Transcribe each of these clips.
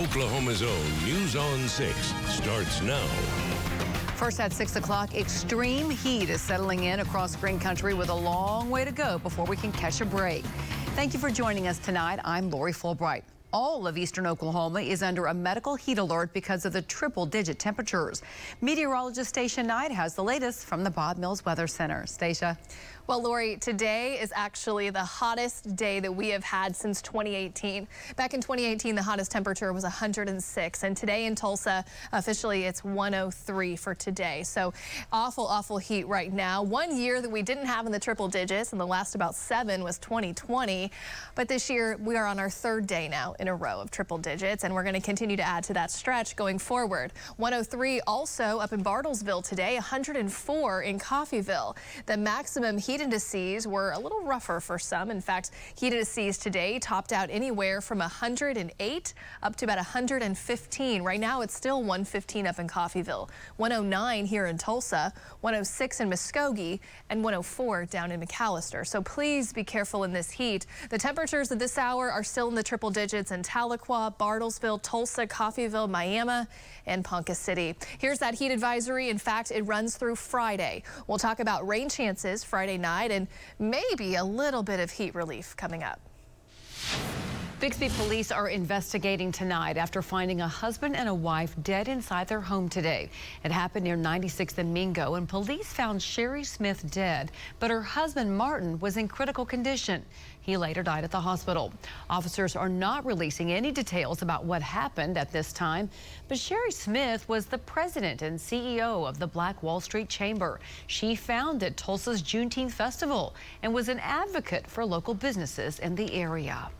Oklahoma's own News on 6 starts now. First at 6 o'clock, extreme heat is settling in across Green Country with a long way to go before we can catch a break. Thank you for joining us tonight. I'm Lori Fulbright. All of eastern Oklahoma is under a medical heat alert because of the triple digit temperatures. Meteorologist Stacia Knight has the latest from the Bob Mills Weather Center. Stacia. Well, Lori, today is actually the hottest day that we have had since 2018. Back in 2018, the hottest temperature was 106, and today in Tulsa, officially it's 103 for today. So awful, awful heat right now. One year that we didn't have in the triple digits, and the last about seven was 2020. But this year, we are on our third day now in a row of triple digits, and we're going to continue to add to that stretch going forward. 103 also up in Bartlesville today, 104 in Coffeyville. The maximum heat heat indices were a little rougher for some. In fact, heat indices today topped out anywhere from 108 up to about 115. Right now, it's still 115 up in Coffeyville, 109 here in Tulsa, 106 in Muskogee, and 104 down in McAlester. So please be careful in this heat. The temperatures at this hour are still in the triple digits in Tahlequah, Bartlesville, Tulsa, Coffeyville, Miami, and Ponca City. Here's that heat advisory. In fact, it runs through Friday. We'll talk about rain chances Friday night and maybe a little bit of heat relief coming up. Bixby police are investigating tonight after finding a husband and a wife dead inside their home today. It happened near 96th and Mingo, and police found Sherry Smith dead, but her husband Martin was in critical condition. He later died at the hospital. Officers are not releasing any details about what happened at this time, but Sherry Smith was the president and CEO of the Black Wall Street Chamber. She founded Tulsa's Juneteenth Festival and was an advocate for local businesses in the area.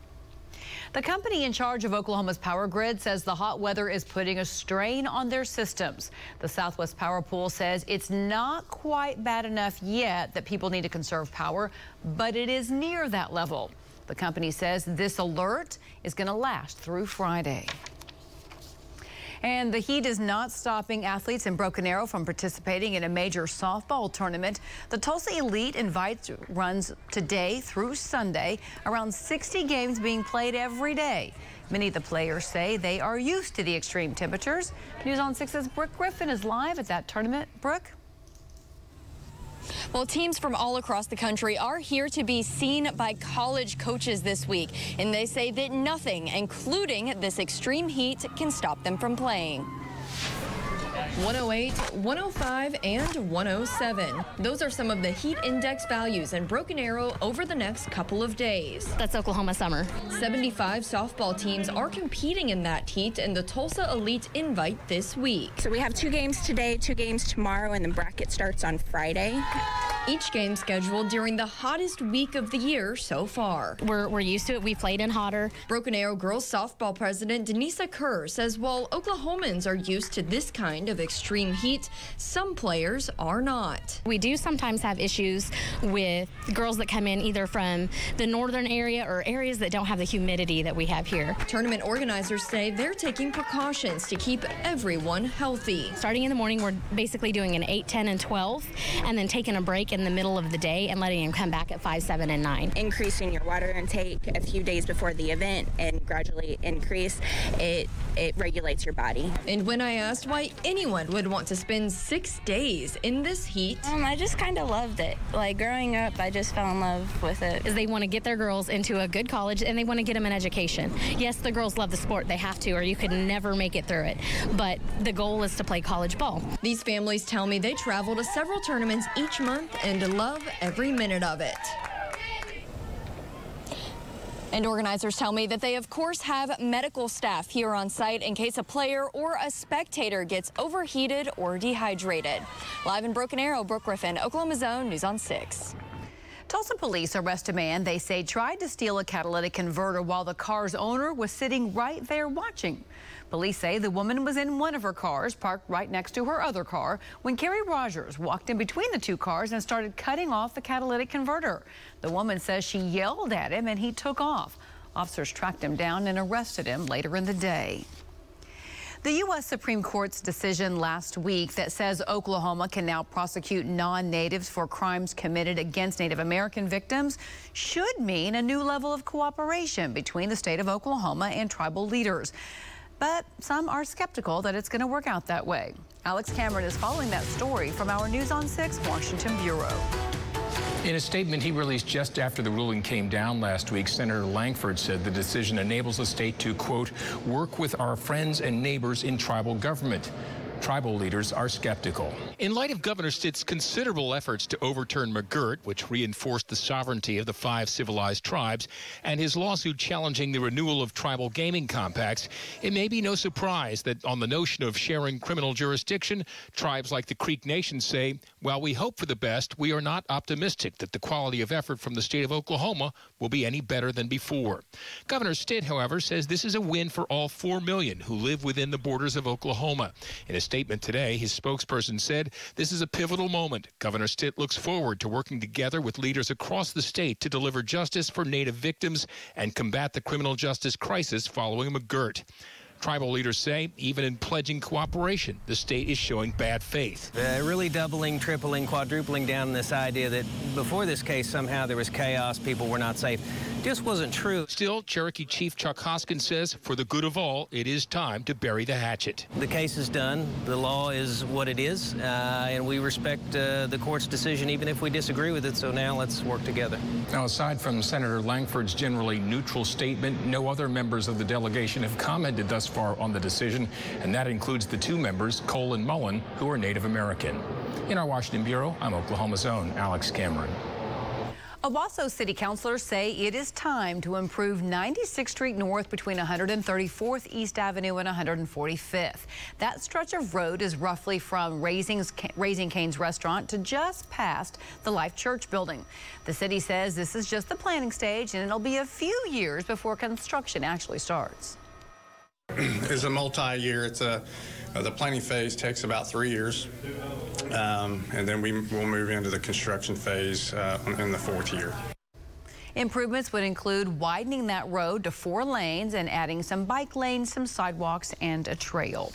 The company in charge of Oklahoma's power grid says the hot weather is putting a strain on their systems. The Southwest Power Pool says it's not quite bad enough yet that people need to conserve power, but it is near that level. The company says this alert is going to last through Friday. And the heat is not stopping athletes in Broken Arrow from participating in a major softball tournament. The Tulsa Elite invites runs today through Sunday. Around 60 games being played every day. Many of the players say they are used to the extreme temperatures. News on 6's Brooke Griffin is live at that tournament. Brooke? Well, teams from all across the country are here to be seen by college coaches this week, and they say that nothing, including this extreme heat, can stop them from playing. 108, 105, and 107. Those are some of the heat index values in Broken Arrow over the next couple of days. That's Oklahoma summer. 75 softball teams are competing in that heat in the Tulsa Elite Invite this week. So we have two games today, two games tomorrow, and the bracket starts on Friday. Each game scheduled during the hottest week of the year so far. We're, we're used to it. We played in hotter. Broken Arrow girls softball president Denisa Kerr says while Oklahomans are used to this kind of extreme heat, some players are not. We do sometimes have issues with girls that come in either from the northern area or areas that don't have the humidity that we have here. Tournament organizers say they're taking precautions to keep everyone healthy. Starting in the morning, we're basically doing an 8, 10, and 12, and then taking a break in the middle of the day and letting him come back at 5, 7, and 9. Increasing your water intake a few days before the event and gradually increase, it, it regulates your body. And when I asked why anyone would want to spend six days in this heat, um, I just kind of loved it. Like growing up, I just fell in love with it. Is they want to get their girls into a good college and they want to get them an education. Yes, the girls love the sport, they have to, or you could never make it through it. But the goal is to play college ball. These families tell me they travel to several tournaments each month and love every minute of it. And organizers tell me that they, of course, have medical staff here on site in case a player or a spectator gets overheated or dehydrated. Live in Broken Arrow, Brooke Griffin, Oklahoma's Own, News on 6. Tulsa police arrest a man they say tried to steal a catalytic converter while the car's owner was sitting right there watching. Police say the woman was in one of her cars, parked right next to her other car, when Kerry Rogers walked in between the two cars and started cutting off the catalytic converter. The woman says she yelled at him and he took off. Officers tracked him down and arrested him later in the day. The U.S. Supreme Court's decision last week that says Oklahoma can now prosecute non-natives for crimes committed against Native American victims should mean a new level of cooperation between the state of Oklahoma and tribal leaders. But some are skeptical that it's going to work out that way. Alex Cameron is following that story from our News on 6 Washington Bureau. In a statement he released just after the ruling came down last week, Senator Lankford said the decision enables the state to, quote, work with our friends and neighbors in tribal government. Tribal leaders are skeptical. In light of Governor Stitt's considerable efforts to overturn McGirt, which reinforced the sovereignty of the five civilized tribes, and his lawsuit challenging the renewal of tribal gaming compacts, it may be no surprise that on the notion of sharing criminal jurisdiction, tribes like the Creek Nation say, while we hope for the best, we are not optimistic that the quality of effort from the state of Oklahoma will be any better than before. Governor Stitt, however, says this is a win for all 4 million who live within the borders of Oklahoma. In a statement today, his spokesperson said this is a pivotal moment. Governor Stitt looks forward to working together with leaders across the state to deliver justice for Native victims and combat the criminal justice crisis following McGirt. Tribal leaders say even in pledging cooperation, the state is showing bad faith. Uh, really doubling, tripling, quadrupling down this idea that before this case somehow there was chaos, people were not safe. Just wasn't true. Still, Cherokee Chief Chuck Hoskins says for the good of all, it is time to bury the hatchet. The case is done. The law is what it is, uh, and we respect uh, the court's decision even if we disagree with it. So now let's work together. Now, aside from Senator Lankford's generally neutral statement, no other members of the delegation have commented thus far on the decision, and that includes the two members, Cole and Mullin, who are Native American. In our Washington Bureau, I'm Oklahoma's own Alex Cameron. Owasso city councilors say it is time to improve 96th Street North between 134th East Avenue and 145th. That stretch of road is roughly from Raising's, Raising Cane's restaurant to just past the Life Church building. The city says this is just the planning stage and it'll be a few years before construction actually starts. It's a multi-year. It's a uh, the planning phase takes about three years, um, and then we will move into the construction phase uh, in the fourth year. Improvements would include widening that road to four lanes and adding some bike lanes, some sidewalks, and a trail.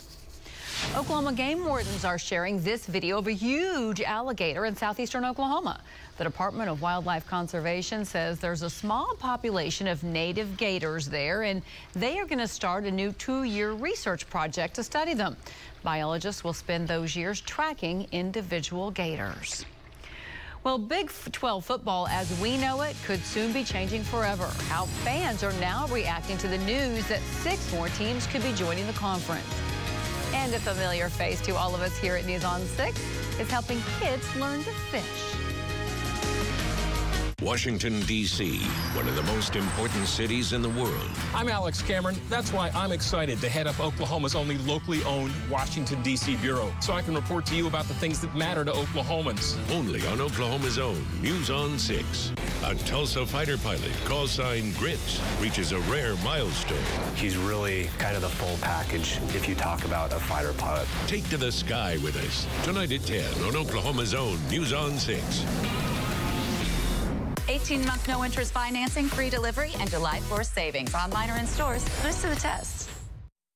Oklahoma game wardens are sharing this video of a huge alligator in southeastern Oklahoma. The Department of Wildlife Conservation says there's a small population of native gators there, and they are going to start a new two-year research project to study them. Biologists will spend those years tracking individual gators. Well, Big 12 football as we know it could soon be changing forever. How fans are now reacting to the news that six more teams could be joining the conference. And a familiar face to all of us here at News on 6 is helping kids learn to fish. Washington, D.C., one of the most important cities in the world. I'm Alex Cameron. That's why I'm excited to head up Oklahoma's only locally owned Washington, D.C. Bureau, so I can report to you about the things that matter to Oklahomans. Only on Oklahoma's own News on 6. A Tulsa fighter pilot, call sign Grits, reaches a rare milestone. He's really kind of the full package if you talk about a fighter pilot. Take to the sky with us tonight at 10 on Oklahoma's own News on 6. 18 month no interest financing, free delivery, and July 4th savings. Online or in stores. Us to the test.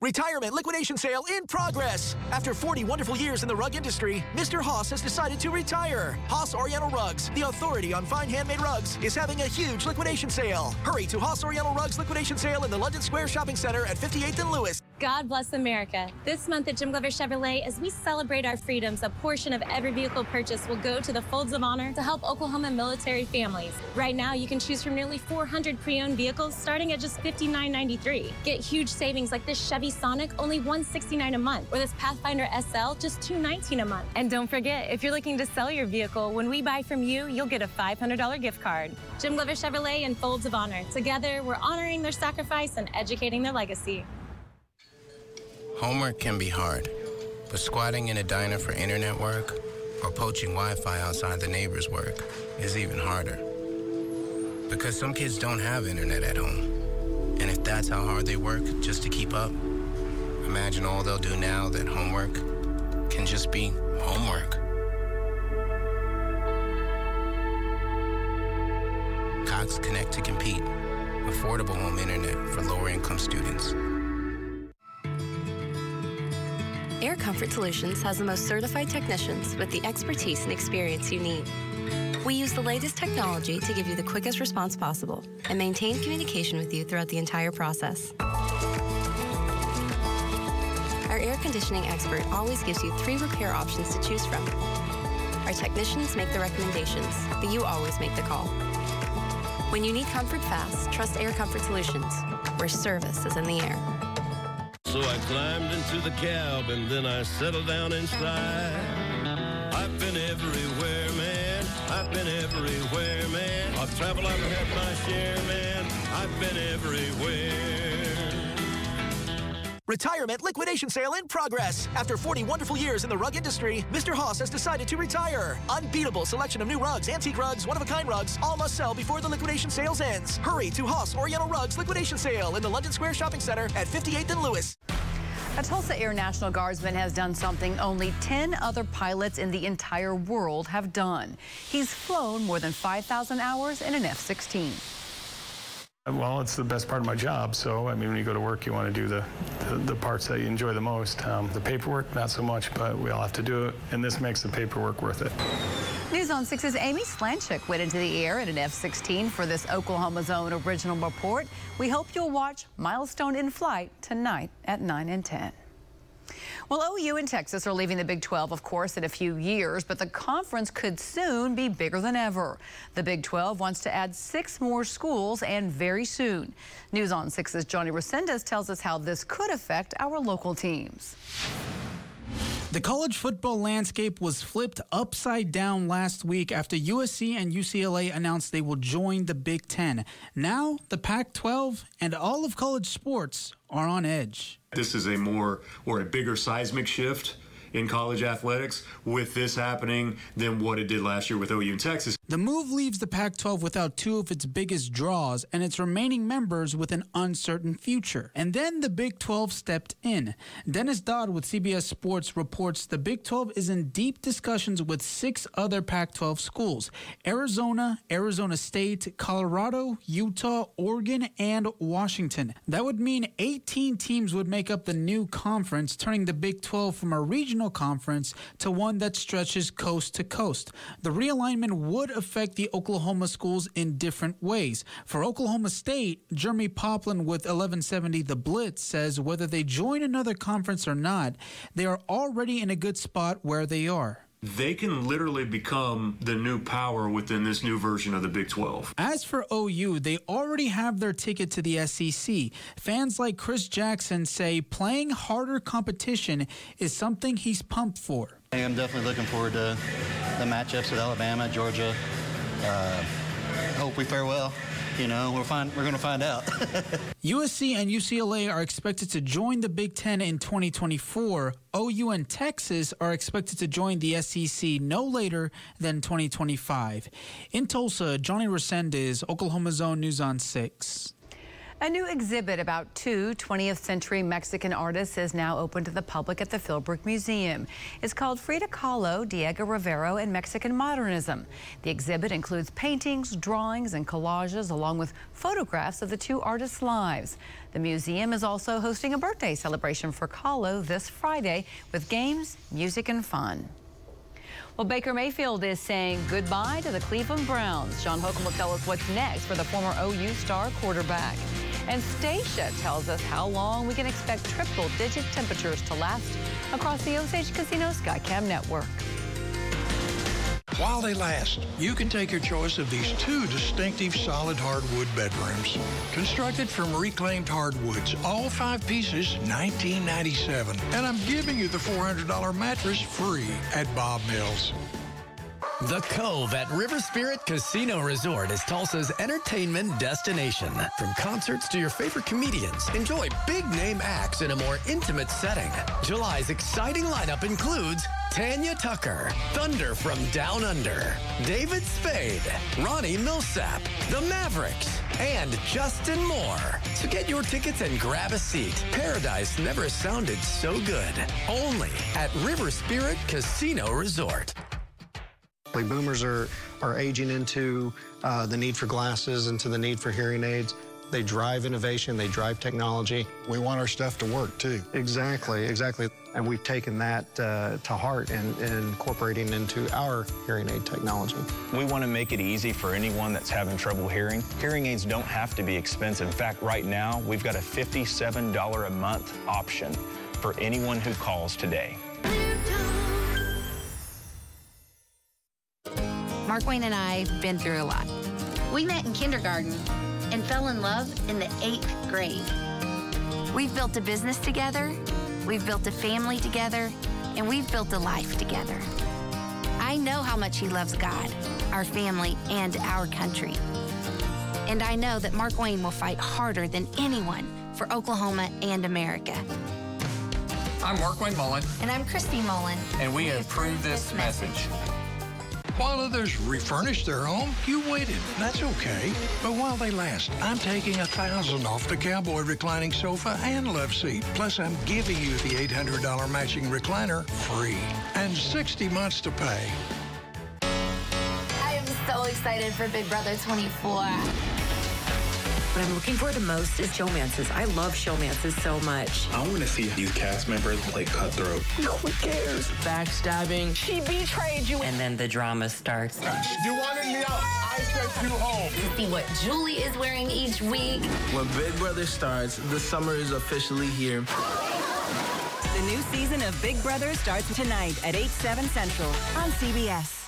Retirement liquidation sale in progress. After 40 wonderful years in the rug industry, Mr. Haas has decided to retire. Haas Oriental Rugs, the authority on fine handmade rugs, is having a huge liquidation sale. Hurry to Haas Oriental Rugs liquidation sale in the London Square Shopping Center at 58th and Lewis. God bless America. This month at Jim Glover Chevrolet, as we celebrate our freedoms, a portion of every vehicle purchase will go to the Folds of Honor to help Oklahoma military families. Right now, you can choose from nearly 400 pre-owned vehicles starting at just $59.93. Get huge savings like this Chevy Sonic, only 169 a month, or this Pathfinder SL, just 219 a month. And don't forget, if you're looking to sell your vehicle, when we buy from you, you'll get a $500 gift card. Jim Glover Chevrolet and Folds of Honor. Together, we're honoring their sacrifice and educating their legacy. Homework can be hard, but squatting in a diner for internet work or poaching Wi-Fi outside the neighbor's work is even harder. Because some kids don't have internet at home. And if that's how hard they work just to keep up, imagine all they'll do now that homework can just be homework. Cox Connect to compete. Affordable home internet for lower income students. Air Comfort Solutions has the most certified technicians with the expertise and experience you need. We use the latest technology to give you the quickest response possible and maintain communication with you throughout the entire process. Our air conditioning expert always gives you three repair options to choose from. Our technicians make the recommendations, but you always make the call. When you need comfort fast, trust Air Comfort Solutions, where service is in the air. So I climbed into the cab and then I settled down inside. I've been everywhere, man. I've been everywhere, man. I've traveled, I've had my share, man. I've been everywhere. Retirement liquidation sale in progress. After 40 wonderful years in the rug industry, Mr. Haas has decided to retire. Unbeatable selection of new rugs, antique rugs, one-of-a-kind rugs, all must sell before the liquidation sales ends. Hurry to Haas Oriental Rugs liquidation sale in the London Square Shopping Center at 58th and Lewis. A Tulsa Air National Guardsman has done something only 10 other pilots in the entire world have done. He's flown more than 5,000 hours in an F-16. Well, it's the best part of my job. So, I mean, when you go to work, you want to do the, the, the parts that you enjoy the most. Um, the paperwork, not so much, but we all have to do it, and this makes the paperwork worth it. News on 6's Amy Slanchik went into the air in an F-16 for this Oklahoma's Own original report. We hope you'll watch Milestone in Flight tonight at 9 and 10. Well, OU and Texas are leaving the Big 12, of course, in a few years, but the conference could soon be bigger than ever. The Big 12 wants to add six more schools and very soon. News on 6's Johnny Resendez tells us how this could affect our local teams. The college football landscape was flipped upside down last week after USC and UCLA announced they will join the Big Ten. Now, the Pac 12 and all of college sports are on edge. This is a more or a bigger seismic shift in college athletics with this happening than what it did last year with OU and Texas. The move leaves the Pac 12 without two of its biggest draws and its remaining members with an uncertain future. And then the Big 12 stepped in. Dennis Dodd with CBS Sports reports the Big 12 is in deep discussions with six other Pac 12 schools Arizona, Arizona State, Colorado, Utah, Oregon, and Washington. That would mean 18 teams would make up the new conference, turning the Big 12 from a regional conference to one that stretches coast to coast. The realignment would affect the Oklahoma schools in different ways. For Oklahoma State, Jeremy Poplin with 1170 The Blitz says whether they join another conference or not, they are already in a good spot where they are. They can literally become the new power within this new version of the Big 12. As for OU, they already have their ticket to the SEC. Fans like Chris Jackson say playing harder competition is something he's pumped for. I am definitely looking forward to the matchups with Alabama, Georgia. Uh, hope we fare well. You know, we're fine. We're going to find out. USC and UCLA are expected to join the Big Ten in 2024. OU and Texas are expected to join the SEC no later than 2025. In Tulsa, Johnny Resendez, Oklahoma's Own News on 6. A new exhibit about two 20th century Mexican artists is now open to the public at the Philbrook Museum. It's called Frida Kahlo, Diego Rivera, and Mexican Modernism. The exhibit includes paintings, drawings, and collages, along with photographs of the two artists' lives. The museum is also hosting a birthday celebration for Kahlo this Friday with games, music, and fun. Well, Baker Mayfield is saying goodbye to the Cleveland Browns. John Holcomb will tell us what's next for the former OU star quarterback. And Stacia tells us how long we can expect triple digit temperatures to last across the Osage Casino Skycam network. While they last, you can take your choice of these two distinctive solid hardwood bedrooms. Constructed from reclaimed hardwoods, all five pieces, 1997. And I'm giving you the $400 mattress free at Bob Mills. The Cove at River Spirit Casino Resort is Tulsa's entertainment destination. From concerts to your favorite comedians, enjoy big name acts in a more intimate setting. July's exciting lineup includes Tanya Tucker, Thunder from Down Under, David Spade, Ronnie Milsap, The Mavericks, and Justin Moore. So get your tickets and grab a seat. Paradise never sounded so good. Only at River Spirit Casino Resort. Boomers are, are aging into uh, the need for glasses, into the need for hearing aids. They drive innovation, they drive technology. We want our stuff to work too. Exactly, exactly. And we've taken that uh, to heart and, and incorporating into our hearing aid technology. We want to make it easy for anyone that's having trouble hearing. Hearing aids don't have to be expensive. In fact, right now, we've got a $57 a month option for anyone who calls today. Markwayne and I have been through a lot. We met in kindergarten and fell in love in the eighth grade. We've built a business together, we've built a family together, and we've built a life together. I know how much he loves God, our family, and our country. And I know that Markwayne will fight harder than anyone for Oklahoma and America. I'm Markwayne Mullin. And I'm Christie Mullin. And we approve this message. While others refurnish their home, you waited. That's okay. But while they last, I'm taking a thousand off the Cowboy reclining sofa and love seat. Plus, I'm giving you the $800 matching recliner free and 60 months to pay. I am so excited for Big Brother 24. What I'm looking for the most is showmances. I love showmances so much. I want to see if these cast members play cutthroat. No one cares. Backstabbing. She betrayed you. And then the drama starts. You wanted me out. I sent you home. To see what Julie is wearing each week. When Big Brother starts, the summer is officially here. The new season of Big Brother starts tonight at 8, 7 Central on CBS.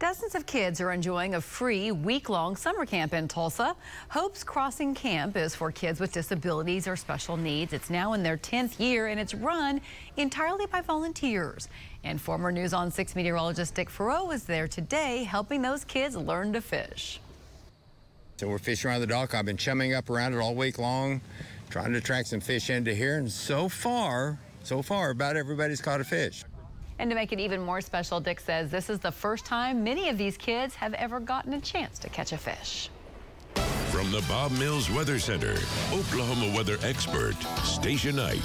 Dozens of kids are enjoying a free week-long summer camp in Tulsa. Hope's Crossing Camp is for kids with disabilities or special needs. It's now in their 10th year and it's run entirely by volunteers. And former News on 6 meteorologist Dick Faurot is there today helping those kids learn to fish. So we're fishing around the dock. I've been chumming up around it all week long, trying to attract some fish into here. And so far, so far, about everybody's caught a fish. And to make it even more special, Dick says this is the first time many of these kids have ever gotten a chance to catch a fish. From the Bob Mills Weather Center, Oklahoma weather expert, Stacia Knight.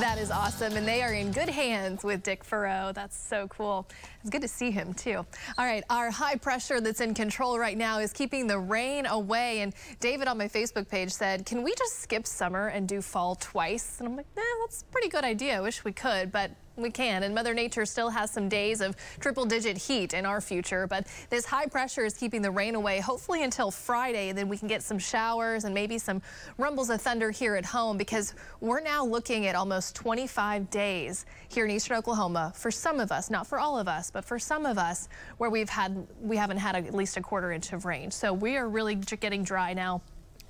That is awesome, and they are in good hands with Dick Faurot. That's so cool. It's good to see him, too. All right, our high pressure that's in control right now is keeping the rain away, and David on my Facebook page said, can we just skip summer and do fall twice? And I'm like, nah, that's a pretty good idea. I wish we could, but we can, and Mother Nature still has some days of triple-digit heat in our future, but this high pressure is keeping the rain away, hopefully until Friday, then we can get some showers and maybe some rumbles of thunder here at home because we're now looking at almost 25 days here in eastern Oklahoma for some of us, not for all of us, but for some of us where we've had we haven't had at least a quarter inch of rain. So we are really getting dry now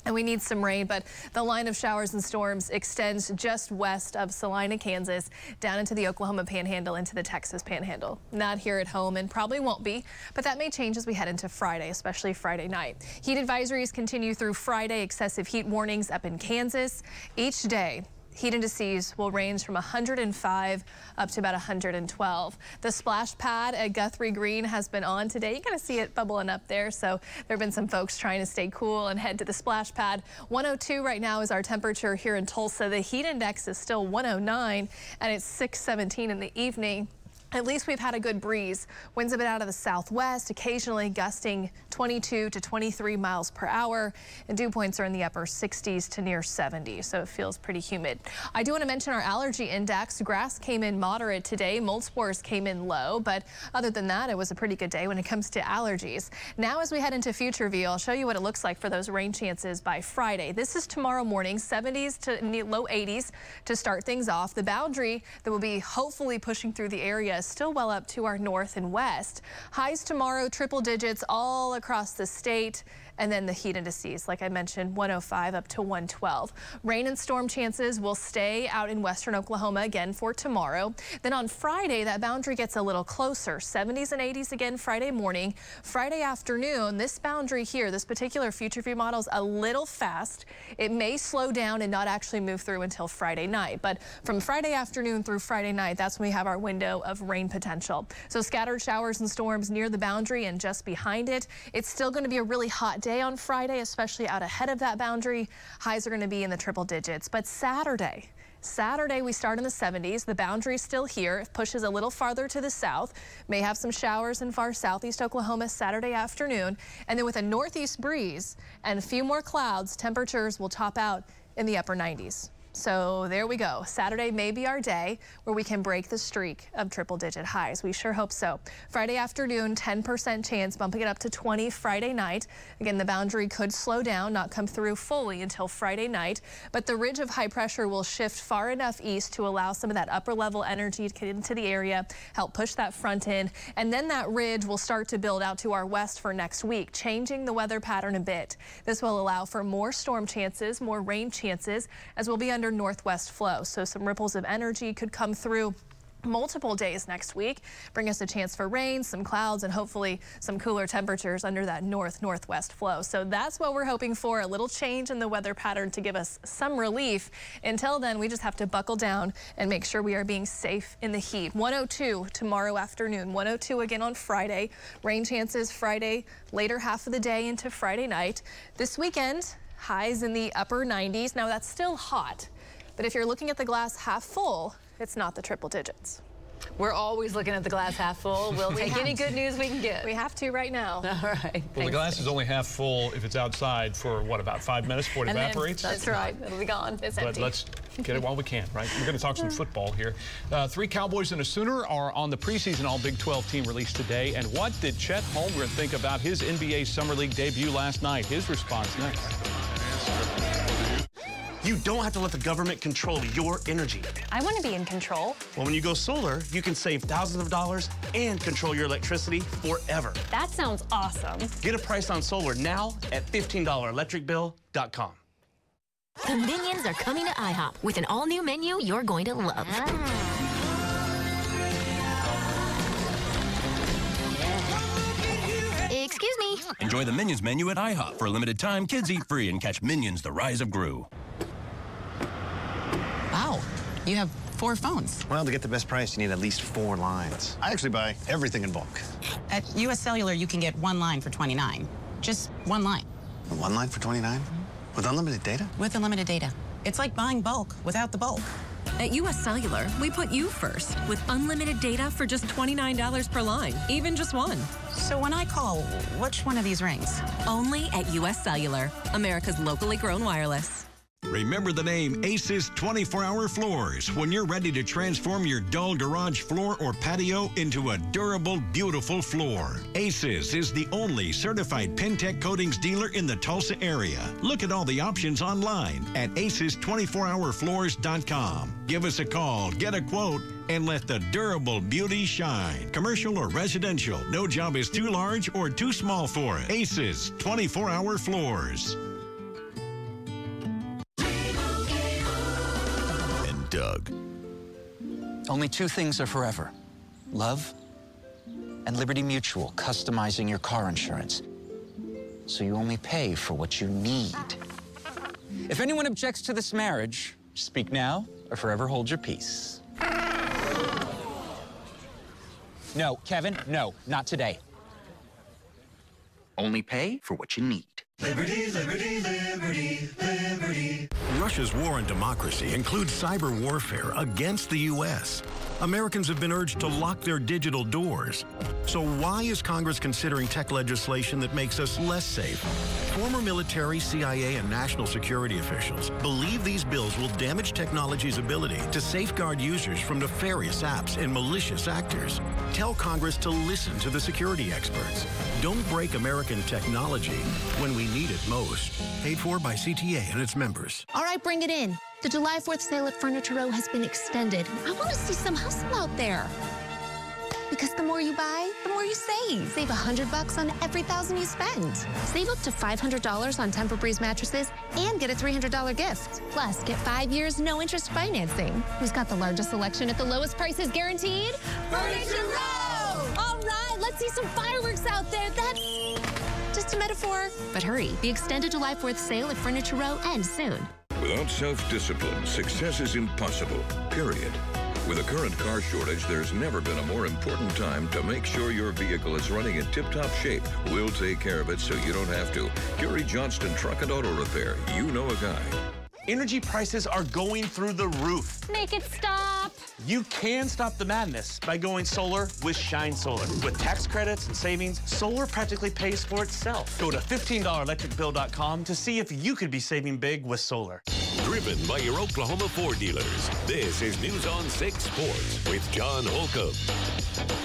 and we need some rain, but the line of showers and storms extends just west of Salina, Kansas, down into the Oklahoma Panhandle, into the Texas Panhandle. Not here at home and probably won't be, but that may change as we head into Friday, especially Friday night. Heat advisories continue through Friday, excessive heat warnings up in Kansas. Each day, Heat indices will range from 105 up to about 112. The splash pad at Guthrie Green has been on today. You kind of see it bubbling up there. So there have been some folks trying to stay cool and head to the splash pad. 102 right now is our temperature here in Tulsa. The heat index is still 109 and it's 617 in the evening. At least we've had a good breeze. Winds have been out of the southwest, occasionally gusting 22 to 23 miles per hour. And dew points are in the upper 60s to near 70, so it feels pretty humid. I do want to mention our allergy index. Grass came in moderate today. Mold spores came in low, but other than that, it was a pretty good day when it comes to allergies. Now, as we head into future view, I'll show you what it looks like for those rain chances by Friday. This is tomorrow morning, 70s to low 80s to start things off. The boundary that will be hopefully pushing through the area still well up to our north and west. Highs tomorrow, triple digits all across the state. And then the heat indices, like I mentioned, 105 up to 112. Rain and storm chances will stay out in western Oklahoma again for tomorrow. Then on Friday, that boundary gets a little closer. 70s and 80s again Friday morning. Friday afternoon, this boundary here, this particular future view model is a little fast. It may slow down and not actually move through until Friday night. But from Friday afternoon through Friday night, that's when we have our window of rain potential. So scattered showers and storms near the boundary and just behind it. It's still going to be a really hot day day on Friday, especially out ahead of that boundary. Highs are going to be in the triple digits. But Saturday, Saturday, we start in the 70s. The boundary's still here. It pushes a little farther to the south. May have some showers in far southeast Oklahoma Saturday afternoon. And then with a northeast breeze and a few more clouds, temperatures will top out in the upper 90s. So there we go. Saturday may be our day where we can break the streak of triple digit highs. We sure hope so. Friday afternoon, 10% chance, bumping it up to 20 Friday night. Again, the boundary could slow down, not come through fully until Friday night, but the ridge of high pressure will shift far enough east to allow some of that upper level energy to get into the area, help push that front in, and then that ridge will start to build out to our west for next week, changing the weather pattern a bit. This will allow for more storm chances, more rain chances, as we'll be under northwest flow. So some ripples of energy could come through multiple days next week, bring us a chance for rain, some clouds, and hopefully some cooler temperatures under that north northwest flow. So that's what we're hoping for a little change in the weather pattern to give us some relief. Until then, we just have to buckle down and make sure we are being safe in the heat. 102 tomorrow afternoon, 102 again on Friday. Rain chances Friday, later half of the day into Friday night. This weekend, highs in the upper 90s. Now that's still hot. But if you're looking at the glass half full, it's not the triple digits. We're always looking at the glass half full. We'll We take have any to. good news we can get. We have to right now. All right. Well, the glass is only half full if it's outside for what about five minutes before it And then- evaporates. that's right. It'll be gone. It's But empty. let's get it while we can, right? We're going to talk some football here. Uh, three Cowboys and a Sooner are on the preseason All Big 12 team released today. And what did Chet Holmgren think about his NBA Summer League debut last night? His response next. You don't have to let the government control your energy. I want to be in control. Well, when you go solar, you can save thousands of dollars and control your electricity forever. That sounds awesome. Get a price on solar now at $15electricbill.com. The Minions are coming to IHOP with an all new menu you're going to love. Excuse me. Enjoy the Minions menu at IHOP. For a limited time, kids eat free and catch Minions The Rise of Gru. Wow, you have four phones. Well, to get the best price, you need at least four lines. I actually buy everything in bulk. At US Cellular, you can get one line for 29. Just one line. One line for 29 mm-hmm. With unlimited data? With unlimited data. It's like buying bulk without the bulk. At US Cellular, we put you first with unlimited data for just $29 per line, even just one. So when I call, which one of these rings? Only at US Cellular, America's locally grown wireless. Remember the name Aces 24 Hour Floors when you're ready to transform your dull garage floor or patio into a durable, beautiful floor. Aces is the only certified Penntek Coatings dealer in the Tulsa area. Look at all the options online at aces24hourfloors.com. Give us a call, get a quote, and let the durable beauty shine. Commercial or residential, no job is too large or too small for it. Aces 24 Hour Floors. Doug. Only two things are forever love and Liberty Mutual, customizing your car insurance. So you only pay for what you need. If anyone objects to this marriage, speak now or forever hold your peace. No, Kevin, no, not today. Only pay for what you need. Liberty, liberty, liberty, liberty. Russia's war on democracy includes cyber warfare against the U.S. Americans have been urged to lock their digital doors. So why is Congress considering tech legislation that makes us less safe? Former military, CIA, and national security officials believe these bills will damage technology's ability to safeguard users from nefarious apps and malicious actors. Tell Congress to listen to the security experts. Don't break American technology when we need it most. Paid for by CTA and its members. All right, bring it in. The July 4th sale at Furniture Row has been extended. I want to see some hustle out there. Because the more you buy, the more you save. Save 100 bucks on every thousand you spend. Save up to $500 on Tempur-Breeze mattresses and get a $300 gift. Plus, get five years no interest financing. Who's got the largest selection at the lowest prices guaranteed? Furniture Row! All right, let's see some fireworks out there. That's just a metaphor. But hurry, the extended July 4th sale at Furniture Row ends soon. Without self discipline, success is impossible, period. With a current car shortage, there's never been a more important time to make sure your vehicle is running in tip-top shape. We'll take care of it so you don't have to. Gary Johnston Truck and Auto Repair. You know a guy. Energy prices are going through the roof. Make it stop. You can stop the madness by going solar with Shine Solar. With tax credits and savings, solar practically pays for itself. Go to $15electricbill.com to see if you could be saving big with solar. Driven by your Oklahoma Ford dealers, this is News on 6 Sports with John Holcomb.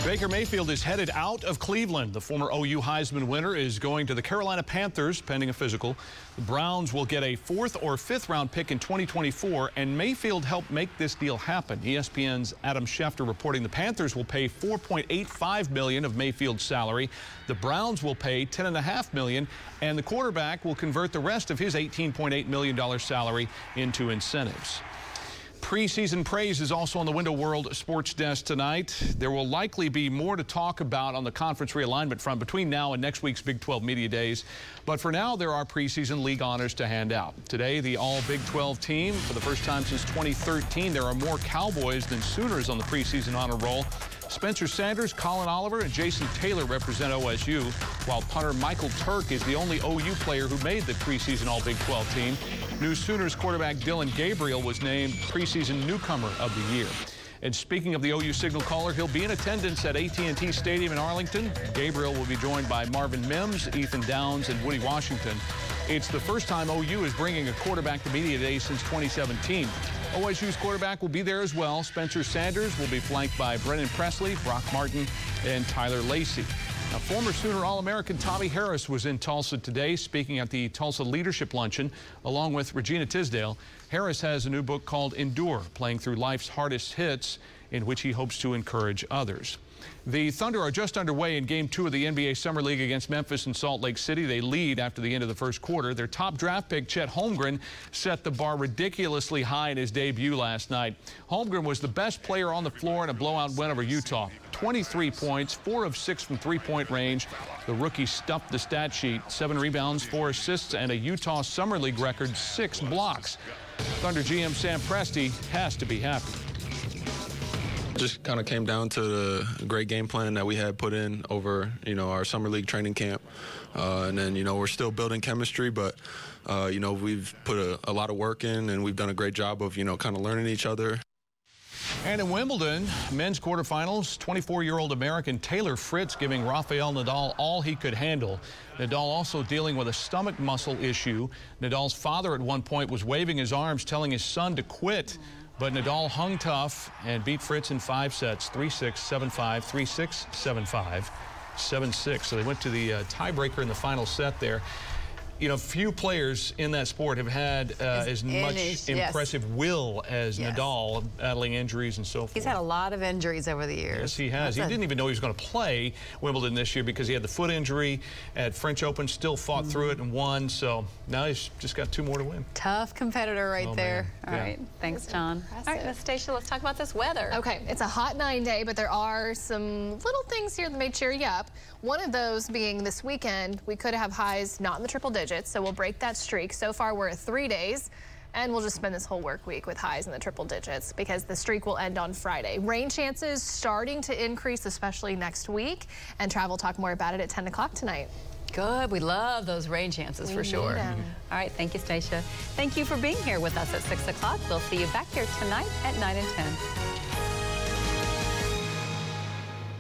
Baker Mayfield is headed out of Cleveland. The former OU Heisman winner is going to the Carolina Panthers pending a physical. The Browns will get a fourth or fifth round pick in 2024, and Mayfield helped make this deal happen. ESPN's Adam Schefter reporting the Panthers will pay 4.85 million of Mayfield's salary. The Browns will pay 10.5 million, and the quarterback will convert the rest of his 18.8 million dollar salary into incentives. Preseason praise is also on the Window World Sports Desk tonight. There will likely be more to talk about on the conference realignment front between now and next week's Big 12 Media Days. But for now, there are preseason league honors to hand out. Today, the all Big 12 team, for the first time since 2013, there are more Cowboys than Sooners on the preseason honor roll. Spencer Sanders, Collin Oliver, and Jason Taylor represent OSU, while punter Michael Turk is the only OU player who made the preseason All Big 12 team. New Sooners quarterback Dillon Gabriel was named preseason newcomer of the year. And speaking of the OU signal caller, he'll be in attendance at AT&T Stadium in Arlington. Gabriel will be joined by Marvin Mims, Ethan Downs, and Woodi Washington. It's the first time OU is bringing a quarterback to media day since 2017. OSU's quarterback will be there as well. Spencer Sanders will be flanked by Brennan Presley, Brock Martin, and Tyler Lacy. Now, former Sooner All-American Tommie Harris was in Tulsa today speaking at the Tulsa Leadership Luncheon along with Regina Tisdale. Harris has a new book called Endure, playing through life's hardest hits in which he hopes to encourage others. The Thunder are just underway in Game 2 of the NBA Summer League against Memphis and Salt Lake City. They lead after the end of the first quarter. Their top draft pick, Chet Holmgren, set the bar ridiculously high in his debut last night. Holmgren was the best player on the floor in a blowout win over Utah. 23 points, 4 of 6 from three-point range. The rookie stuffed the stat sheet. 7 rebounds, 4 assists, and a Utah Summer League record 6 blocks. Thunder GM Sam Presti has to be happy just kind of came down to the great game plan that we had put in over, you know, our summer league training camp. Uh, and then, you know, we're still building chemistry, but, uh, you know, we've put a, a, lot of work in and we've done a great job of, you know, kind of learning each other. And in Wimbledon, men's quarterfinals, 24-year-old American Taylor Fritz giving Rafael Nadal all he could handle. Nadal also dealing with a stomach muscle issue. Nadal's father at one point was waving his arms, telling his son to quit. But Nadal hung tough and beat Fritz in five sets, 3-6, 7-5, 3-6, 7-5, 7-6. So they went to the uh, tiebreaker in the final set there you know, few players in that sport have had uh, as much his, impressive yes. will as yes. Nadal, battling injuries and so forth. He's had a lot of injuries over the years. Yes, he has. That's he a... didn't even know he was going to play Wimbledon this year because he had the foot injury at French Open, still fought mm -hmm. through it and won. So now he's just got two more to win. Tough competitor right oh, there. Man. All yeah. right. Thanks, John. All right, Stacia, let's talk about this weather. Okay, it's a hot nine day, but there are some little things here that may cheer you up. One of those being this weekend, we could have highs not in the triple digits, so we'll break that streak. So far, we're at three days. And we'll just spend this whole work week with highs in the triple digits because the streak will end on Friday. Rain chances starting to increase, especially next week. And Travel talk more about it at 10 o'clock tonight. Good. We love those rain chances we for sure. All right. Thank you, Stacia. Thank you for being here with us at 6 o'clock. We'll see you back here tonight at 9 and 10.